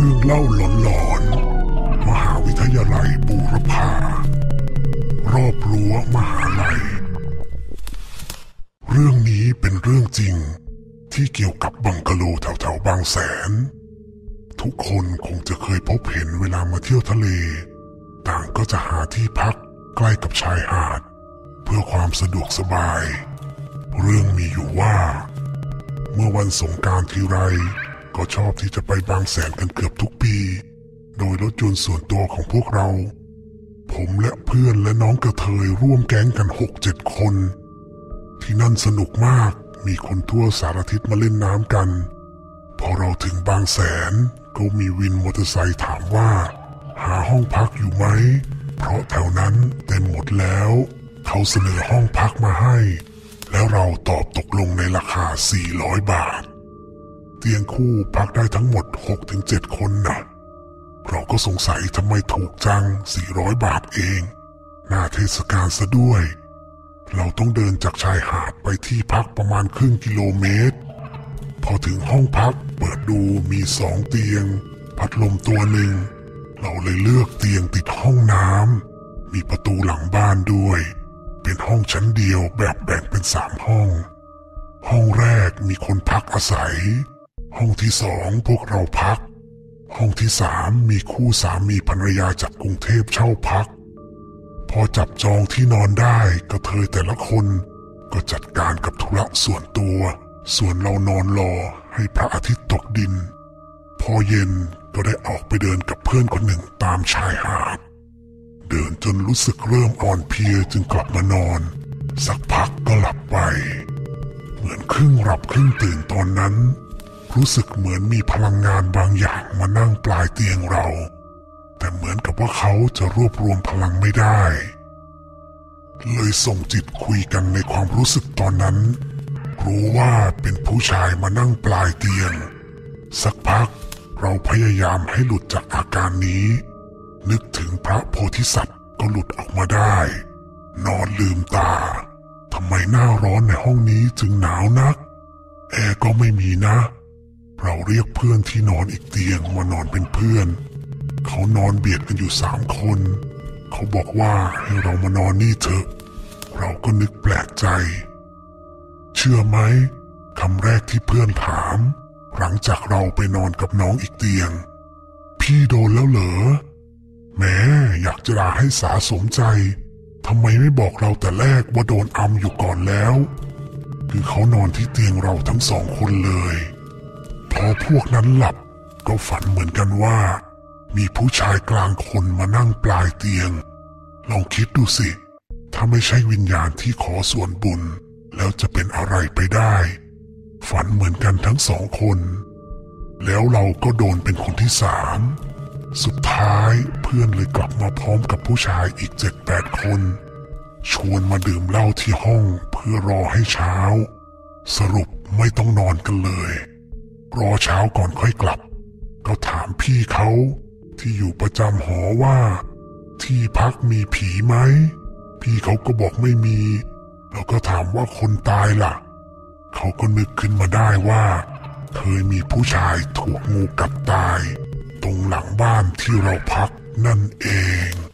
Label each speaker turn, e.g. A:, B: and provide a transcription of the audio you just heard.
A: เรื่องเล่าหลอนๆ มหาวิทยาลัยบูรพารอบรั้วมหาลัย เรื่องนี้เป็นเรื่องจริงที่เกี่ยวกับบังกะโลแถวๆบางแสน ทุกคนคงจะเคยพบเห็นเวลามาเที่ยวทะเล ต่างก็จะหาที่พักใกล้กับชายหาด เพื่อความสะดวกสบาย เรื่องมีอยู่ว่า เมื่อวันสงการทีไร ก็ชอบที่จะไปบางแสนกันเกือบทุกปี โดยรถยนต์ส่วนตัวของพวกเรา ผมและเพื่อนและน้องกระเทยร่วมแก๊งกันหกเจ็ดคน ที่นั่นสนุกมากมีคนทั่วสารทิศมาเล่นน้ำกัน พอเราถึงบางแสนก็มีวินมอเตอร์ไซค์ถามว่า หาห้องพักอยู่ไหม เพราะแถวนั้นเต็มหมดแล้ว เขาเสนอห้องพักมาให้ แล้วเราตอบตกลงในราคา 400 บาท เตียงคู่พักได้ทั้งหมด 6-7 คนนะเราก็สงสัยทำไมถูกจัง 400 บาทเอง หน้าเทศกาลซะด้วย เราต้องเดินจากชายหาดไปที่พักประมาณครึ่งกิโลเมตร พอถึงห้องพักเปิดดูมีสองเตียง พัดลมตัวหนึ่ง เราเลยเลือกเตียงติดห้องน้ำมีประตูหลังบ้านด้วย เป็นห้องชั้นเดียวแบบแบ่งเป็นสามห้อง ห้องแรกมีคนพักอาศัย ห้องที่สองพวกเราพัก ห้องที่สามมีคู่สามีภรรยาจากกรุงเทพเช่าพัก พอจับจองที่นอนได้กระเทยแต่ละคนก็จัดการกับธุระส่วนตัว ส่วนเรานอนรอให้พระอาทิตย์ตกดิน พอเย็นก็ได้ออกไปเดินกับเพื่อนคนหนึ่งตามชายหาด เดินจนรู้สึกเริ่มอ่อนเพลียจึงกลับมานอน สักพักก็หลับไป เหมือนครึ่งหลับครึ่งตื่นตอนนั้น รู้สึกเหมือนมีพลังงานบางอย่างมานั่งปลายเตียงเรา แต่เหมือนกับว่าเขาจะรวบรวมพลังไม่ได้ เลยส่งจิตคุยกันในความรู้สึกตอนนั้น รู้ว่าเป็นผู้ชายมานั่งปลายเตียง สักพักเราพยายามให้หลุดจากอาการนี้ นึกถึงพระโพธิสัตว์ก็หลุดออกมาได้ นอนลืมตาทำไมหน้าร้อนในห้องนี้จึงหนาวนัก แอร์ก็ไม่มีนะ เราเรียกเพื่อนที่นอนอีกเตียงมานอนเป็นเพื่อน เขานอนเบียดกันอยู่สามคน เขาบอกว่าให้เรามานอนนี่เถอะ เราก็นึกแปลกใจ เชื่อไหมคำแรกที่เพื่อนถาม หลังจากเราไปนอนกับน้องอีกเตียง พี่โดนแล้วเหรอแม้อยากจะด่าให้สาสมใจทำไมไม่บอกเราแต่แรกว่าโดนอำอยู่ก่อนแล้ว คือเขานอนที่เตียงเราทั้งสองคนเลย อพวกนั้นหลับ ก็ฝันเหมือนกันว่า มีผู้ชายกลางคนมานั่งปลายเตียง ลองคิดดูสิ ถ้าไม่ใช่วิญญาณที่ขอส่วนบุญ แล้วจะเป็นอะไรไปได้ ฝันเหมือนกันทั้งสองคน แล้วเราก็โดนเป็นคนที่สามสุดท้ายเพื่อนเลยกลับมาพร้อมกับผู้ชายอีกเจ็ดแปดคน ชวนมาดื่มเหล้าที่ห้องเพื่อรอให้เช้า สรุปไม่ต้องนอนกันเลย รอเช้าก่อนค่อยกลับ ก็ถามพี่เขาที่อยู่ประจำหอว่า ที่พักมีผีไหม พี่เขาก็บอกไม่มี แล้วก็ถามว่าคนตายล่ะ เขาก็นึกขึ้นมาได้ว่า เคยมีผู้ชายถูกงูกัดตาย ตรงหลังบ้านที่เราพักนั่นเอง